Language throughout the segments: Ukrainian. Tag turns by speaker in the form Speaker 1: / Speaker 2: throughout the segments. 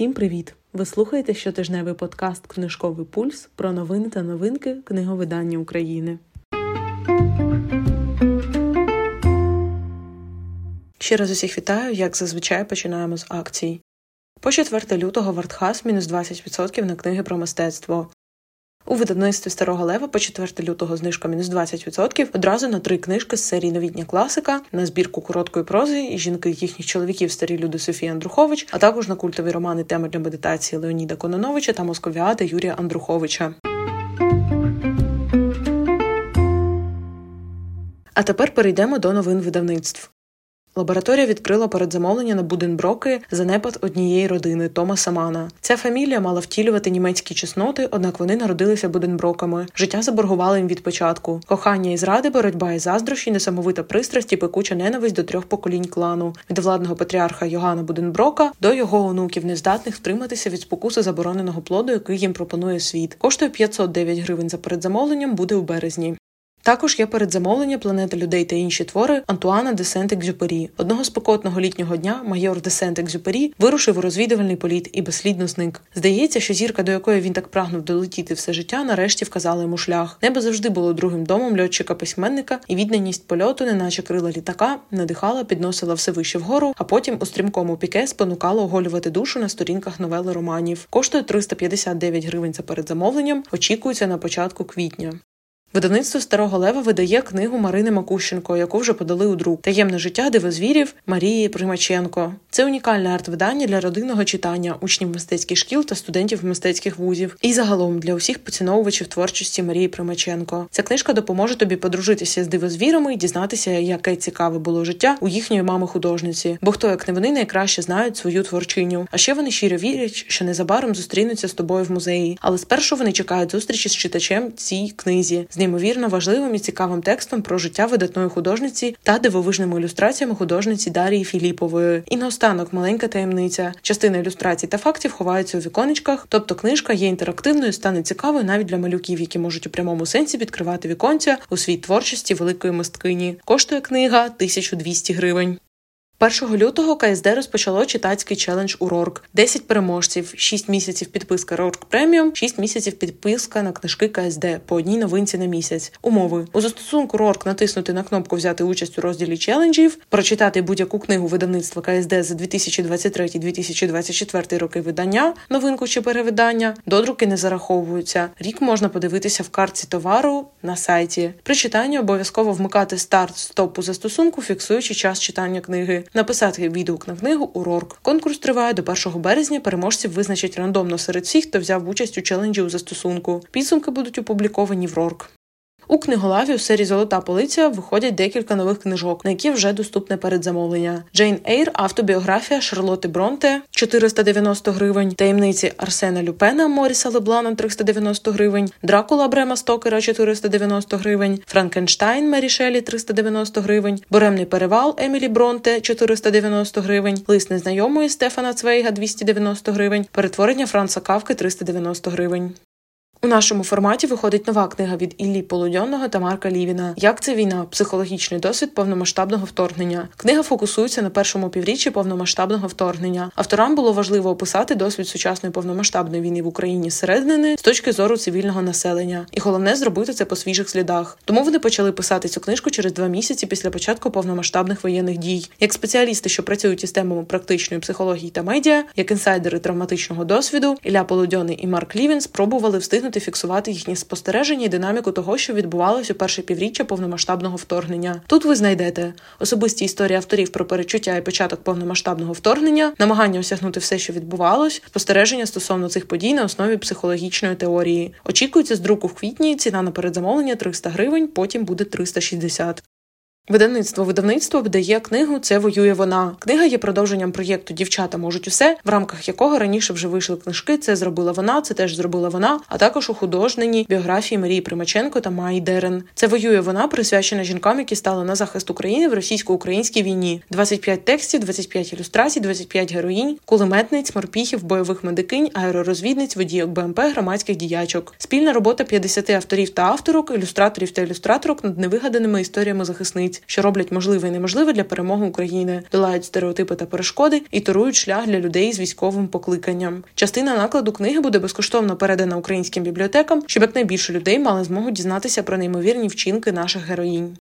Speaker 1: Всім привіт! Ви слухаєте щотижневий подкаст Книжковий пульс про новини та новинки книговидання України. Ще раз усіх вітаю, як зазвичай починаємо з акцій. По 4 лютого Вартхас мінус 20% на книги про мистецтво. У видавництві Старого Лева по 4 лютого знижка мінус 20% одразу на три книжки з серії Новітня класика, на збірку короткої прози і жінки їхніх чоловіків старі люди Софії Андрухович, а також на культові романи теми для медитації Леоніда Кононовича та Московіада Юрія Андруховича. А тепер перейдемо до новин видавництв. Лабораторія відкрила передзамовлення на Буденброки занепад однієї родини Томаса Мана. Ця фамілія мала втілювати німецькі чесноти, однак вони народилися Буденброками. Життя заборгувало їм від початку. Кохання і зради, боротьба і заздрощі, несамовита пристрасть і пекуча ненависть до трьох поколінь клану від владного патріарха Йогана Буденброка до його онуків, нездатних втриматися від спокуси забороненого плоду, який їм пропонує світ. Коштує 509 гривень за передзамовленням, буде у березні. Також є передзамовлення планета людей та інші твори Антуана де Сент-Екзюпері. Одного спекотного літнього дня майор де Сент-Екзюпері вирушив у розвідувальний політ і безслідно зник. Здається, що зірка, до якої він так прагнув долетіти все життя, нарешті вказала йому шлях. Небо завжди було другим домом льотчика письменника, і відданість польоту, неначе крила літака, надихала, підносила все вище вгору, а потім у стрімкому піке спонукала оголювати душу на сторінках новел і романів. Коштує 359 гривень за передзамовленням. Очікується на початку квітня. Видавництво Старого Лева видає книгу Марини Макущенко, яку вже подали у друк Таємне життя дивозвірів Марії Примаченко. Це унікальне арт-видання для родинного читання, учнів мистецьких шкіл та студентів мистецьких вузів. І загалом для усіх поціновувачів творчості Марії Примаченко. Ця книжка допоможе тобі подружитися з дивозвірами і дізнатися, яке цікаве було життя у їхньої мами художниці. Бо хто як не вони найкраще знають свою творчиню. А ще вони щиро вірять, що незабаром зустрінуться з тобою в музеї. Але спершу вони чекають зустрічі з читачем цій книзі неймовірно важливим і цікавим текстом про життя видатної художниці та дивовижними ілюстраціями художниці Дарії Філіпової. І наостанок маленька таємниця. Частина ілюстрацій та фактів ховаються у віконечках, тобто книжка є інтерактивною, стане цікавою навіть для малюків, які можуть у прямому сенсі відкривати віконця у світ творчості великої мисткині. Коштує книга 1200 гривень. 1 лютого КСД розпочало читацький челендж у РОРК. 10 переможців, 6 місяців підписка РОРК преміум, 6 місяців підписка на книжки КСД по одній новинці на місяць. Умови у застосунку РОРК натиснути на кнопку Взяти участь у розділі челенджів, прочитати будь-яку книгу видавництва КСД за 2023-2024 роки видання, новинку чи перевидання. Додруки не зараховуються. Рік можна подивитися в картці товару на сайті. При читанні обов'язково вмикати старт стоп у застосунку, фіксуючи час читання книги написати відгук на книгу у РОРК. Конкурс триває до 1 березня. Переможців визначать рандомно серед всіх, хто взяв участь у челенджі у застосунку. Підсумки будуть опубліковані в РОРК. У книголаві у серії Золота полиця виходять декілька нових книжок, на які вже доступне передзамовлення. Джейн Ейр, автобіографія Шарлоти Бронте 490 гривень, таємниці Арсена Люпена Моріса Леблана 390 гривень, Дракула Брема Стокера 490 гривень, Франкенштайн Мері Шелі 390 гривень, Буремний перевал Емілі Бронте 490 гривень, лист незнайомої Стефана Цвейга 290 гривень, перетворення Франца Кафки 390 гривень. У нашому форматі виходить нова книга від Іллі Полудьонного та Марка Лівіна. Як це війна? Психологічний досвід повномасштабного вторгнення. Книга фокусується на першому півріччі повномасштабного вторгнення. Авторам було важливо описати досвід сучасної повномасштабної війни в Україні зсередини з точки зору цивільного населення, і головне зробити це по свіжих слідах. Тому вони почали писати цю книжку через два місяці після початку повномасштабних воєнних дій. Як спеціалісти, що працюють із темами практичної психології та медіа, як інсайдери травматичного досвіду, Ілля Полудьоний і Марк Лівін спробували встигнути встигнути фіксувати їхні спостереження і динаміку того, що відбувалося у перше півріччя повномасштабного вторгнення. Тут ви знайдете особисті історії авторів про перечуття і початок повномасштабного вторгнення, намагання осягнути все, що відбувалось, спостереження стосовно цих подій на основі психологічної теорії. Очікується з друку в квітні. Ціна на передзамовлення 300 гривень, потім буде 360. Видавництво видавництво видає книгу Це воює вона. Книга є продовженням проєкту Дівчата можуть усе, в рамках якого раніше вже вийшли книжки. Це зробила вона, це теж зробила вона, а також у художнині біографії Марії Примаченко та Маї Дерен. Це воює вона, присвячена жінкам, які стали на захист України в російсько-українській війні. 25 текстів, 25 ілюстрацій, 25 героїнь, кулеметниць, морпіхів, бойових медикинь, аеророзвідниць, водійок БМП, громадських діячок. Спільна робота 50 авторів та авторок, ілюстраторів та ілюстраторок над невигаданими історіями захисниць. Видавниць, що роблять можливе і неможливе для перемоги України, долають стереотипи та перешкоди і торують шлях для людей з військовим покликанням. Частина накладу книги буде безкоштовно передана українським бібліотекам, щоб якнайбільше людей мали змогу дізнатися про неймовірні вчинки наших героїнь.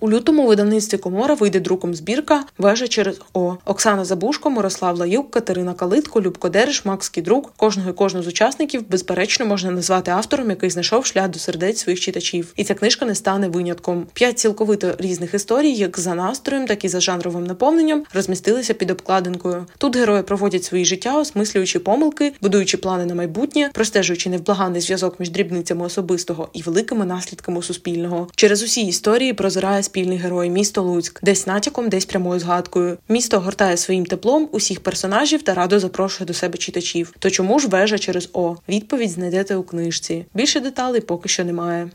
Speaker 1: У лютому видавництві Комора вийде друком збірка Вежа через О. Оксана Забушко, Мирослав Лаюк, Катерина Калитко, Любко Дереш, Макс Кідрук. Кожного і кожну з учасників безперечно можна назвати автором, який знайшов шлях до сердець своїх читачів. І ця книжка не стане винятком. П'ять цілковито різних історій, як за настроєм, так і за жанровим наповненням, розмістилися під обкладинкою. Тут герої проводять свої життя, осмислюючи помилки, будуючи плани на майбутнє, простежуючи невблаганий зв'язок між дрібницями особистого і великими наслідками суспільного. Через усі історії прозирає спільний герой місто Луцьк, десь натяком, десь прямою згадкою. Місто гортає своїм теплом усіх персонажів та радо запрошує до себе читачів. То чому ж вежа через О? Відповідь знайдете у книжці. Більше деталей поки що немає.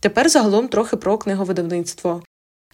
Speaker 1: Тепер загалом трохи про книговидавництво.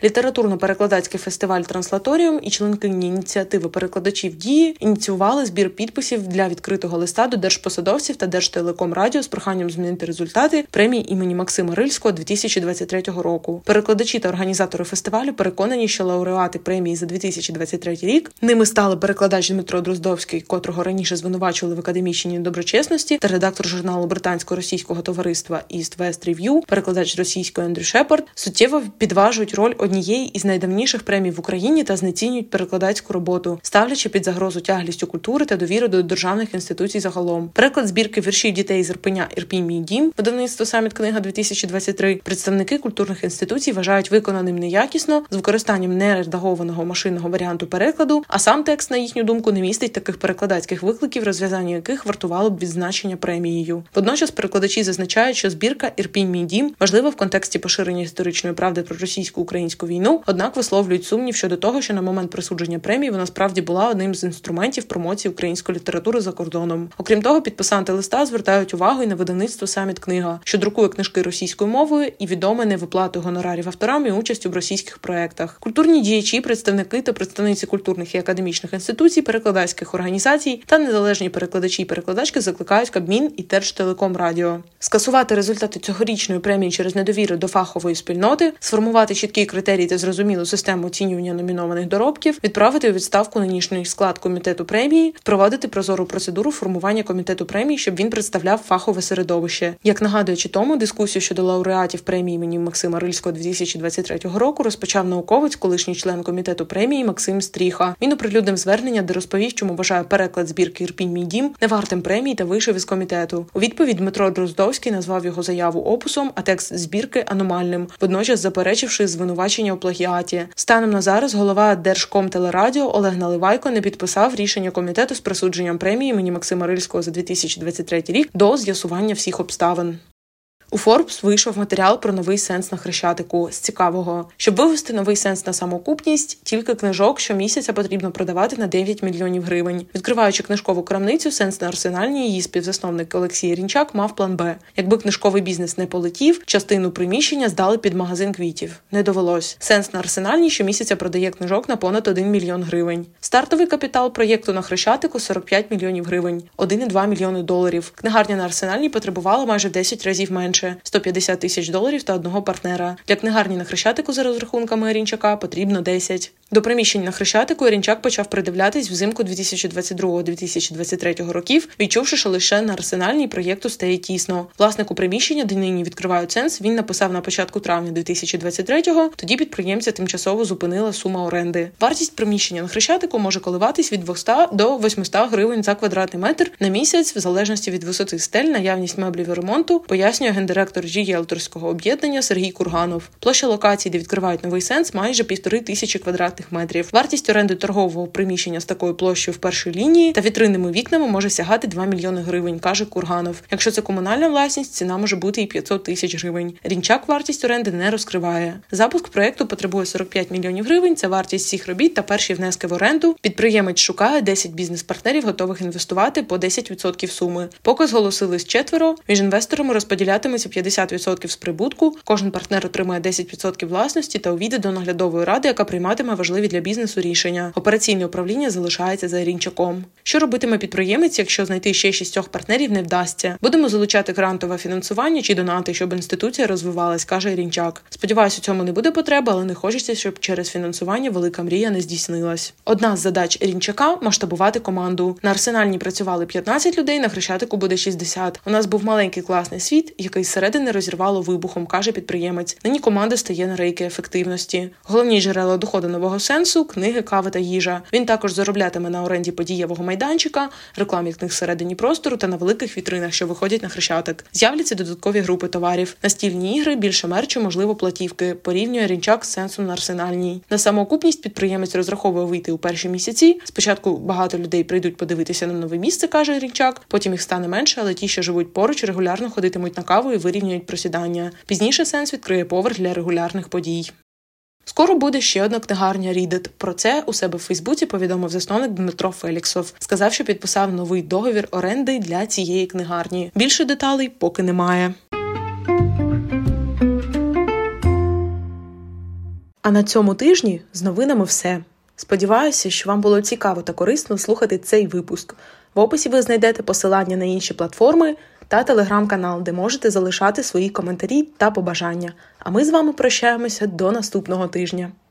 Speaker 1: Літературно-перекладацький фестиваль Транслаторіум і членкині ініціативи перекладачів дії ініціювали збір підписів для відкритого листа до держпосадовців та Держтелекомрадіо з проханням змінити результати премії імені Максима Рильського 2023 року. Перекладачі та організатори фестивалю переконані, що лауреати премії за 2023 рік ними стали перекладач Дмитро Дроздовський, котрого раніше звинувачували в академічній доброчесності, та редактор журналу британсько-російського товариства East West Review, перекладач російської Ендрю Шепард, суттєво підважують роль однієї із найдавніших премій в Україні та знецінюють перекладацьку роботу, ставлячи під загрозу тяглістю культури та довіру до державних інституцій загалом. Переклад збірки віршів дітей з Ірпеня Ірпінь мій дім, видавництво саміт книга 2023 Представники культурних інституцій вважають виконаним неякісно з використанням нередагованого машинного варіанту перекладу, а сам текст, на їхню думку, не містить таких перекладацьких викликів, розв'язання яких вартувало б відзначення премією. Водночас перекладачі зазначають, що збірка Ірпінь мій дім важлива в контексті поширення історичної правди про російську війну, однак висловлюють сумнів щодо того, що на момент присудження премії вона справді була одним з інструментів промоції української літератури за кордоном. Окрім того, підписанти листа звертають увагу і на видавництво саміт книга, що друкує книжки російською мовою і відоме невиплатою гонорарів авторам і участю в російських проектах. Культурні діячі, представники та представниці культурних і академічних інституцій, перекладацьких організацій та незалежні перекладачі і перекладачки закликають Кабмін і Держтелекомрадіо скасувати результати цьогорічної премії через недовіру до фахової спільноти, сформувати чіткі критерії та зрозумілу систему оцінювання номінованих доробків, відправити у відставку нинішній склад комітету премії, впровадити прозору процедуру формування комітету премії, щоб він представляв фахове середовище. Як нагадуючи тому, дискусію щодо лауреатів премії імені Максима Рильського 2023 року розпочав науковець, колишній член комітету премії Максим Стріха. Він оприлюднив звернення, де розповів, чому вважає переклад збірки Ірпінь мій дім невартим премії та вийшов із комітету. У відповідь Дмитро Дроздовський назвав його заяву опусом, а текст збірки аномальним, водночас заперечивши звинувачення звинувачення у плагіаті. Станом на зараз голова Держкомтелерадіо Олег Наливайко не підписав рішення комітету з присудженням премії імені Максима Рильського за 2023 рік до з'ясування всіх обставин. У Forbes вийшов матеріал про новий сенс на хрещатику з цікавого, щоб вивести новий сенс на самокупність, тільки книжок щомісяця потрібно продавати на 9 мільйонів гривень. Відкриваючи книжкову крамницю, сенс на арсенальній її співзасновник Олексій Рінчак мав план Б. Якби книжковий бізнес не полетів, частину приміщення здали під магазин квітів. Не довелось. Сенс на арсенальній щомісяця продає книжок на понад 1 мільйон гривень. Стартовий капітал проєкту на хрещатику 45 мільйонів гривень, 1,2 мільйони доларів. Книгарня на арсенальній потребувала майже в 10 разів менше менше 150 тисяч доларів та одного партнера. Для книгарні на Хрещатику за розрахунками Рінчака потрібно 10. До приміщень на Хрещатику Рінчак почав придивлятись взимку 2022-2023 років, відчувши, що лише на арсенальній проєкту стає тісно. Власнику приміщення, де нині відкривають сенс, він написав на початку травня 2023-го, Тоді підприємця тимчасово зупинила сума оренди. Вартість приміщення на Хрещатику може коливатись від 200 до 800 гривень за квадратний метр на місяць, в залежності від висоти стель, наявність меблів і ремонту, пояснює гендиректор рієлторського об'єднання Сергій Курганов. Площа локації, де відкривають новий сенс, майже півтори тисячі квадратних метрів. Вартість оренди торгового приміщення з такою площею в першій лінії та вітринними вікнами може сягати 2 мільйони гривень, каже Курганов. Якщо це комунальна власність, ціна може бути і 500 тисяч гривень. Рінчак вартість оренди не розкриває. Запуск проекту потребує 45 мільйонів гривень. Це вартість всіх робіт та перші внески в оренду. Підприємець шукає 10 бізнес-партнерів, готових інвестувати по 10% суми. Поки зголосились четверо, між інвесторами розподілятиметься 50% з прибутку. Кожен партнер отримає 10% власності та увійде до наглядової ради, яка прийматиме важливі важливі для бізнесу рішення. Операційне управління залишається за Рінчаком. Що робитиме підприємець, якщо знайти ще шістьох партнерів не вдасться? Будемо залучати грантове фінансування чи донати, щоб інституція розвивалась, каже Рінчак. Сподіваюся, у цьому не буде потреби, але не хочеться, щоб через фінансування велика мрія не здійснилась. Одна з задач Рінчака масштабувати команду. На арсенальні працювали 15 людей, на хрещатику буде 60. У нас був маленький класний світ, який зсередини розірвало вибухом, каже підприємець. Нині команда стає на рейки ефективності. Головні джерела доходу нового сенсу книги, кави та їжа. Він також зароблятиме на оренді подієвого майданчика, рекламі книг всередині простору та на великих вітринах, що виходять на хрещатик. З'являться додаткові групи товарів, настільні ігри, більше мерчу, можливо, платівки. Порівнює рінчак з сенсом на арсенальній. На самоокупність підприємець розраховує вийти у перші місяці. Спочатку багато людей прийдуть подивитися на нове місце, каже рінчак. Потім їх стане менше, але ті, що живуть поруч, регулярно ходитимуть на каву і вирівнюють просідання. Пізніше сенс відкриє поверх для регулярних подій. Скоро буде ще одна книгарня Рідет. Про це у себе в Фейсбуці повідомив засновник Дмитро Феліксов. Сказав, що підписав новий договір оренди для цієї книгарні. Більше деталей поки немає. А на цьому тижні з новинами все. Сподіваюся, що вам було цікаво та корисно слухати цей випуск. В описі ви знайдете посилання на інші платформи та телеграм-канал, де можете залишати свої коментарі та побажання. А ми з вами прощаємося до наступного тижня.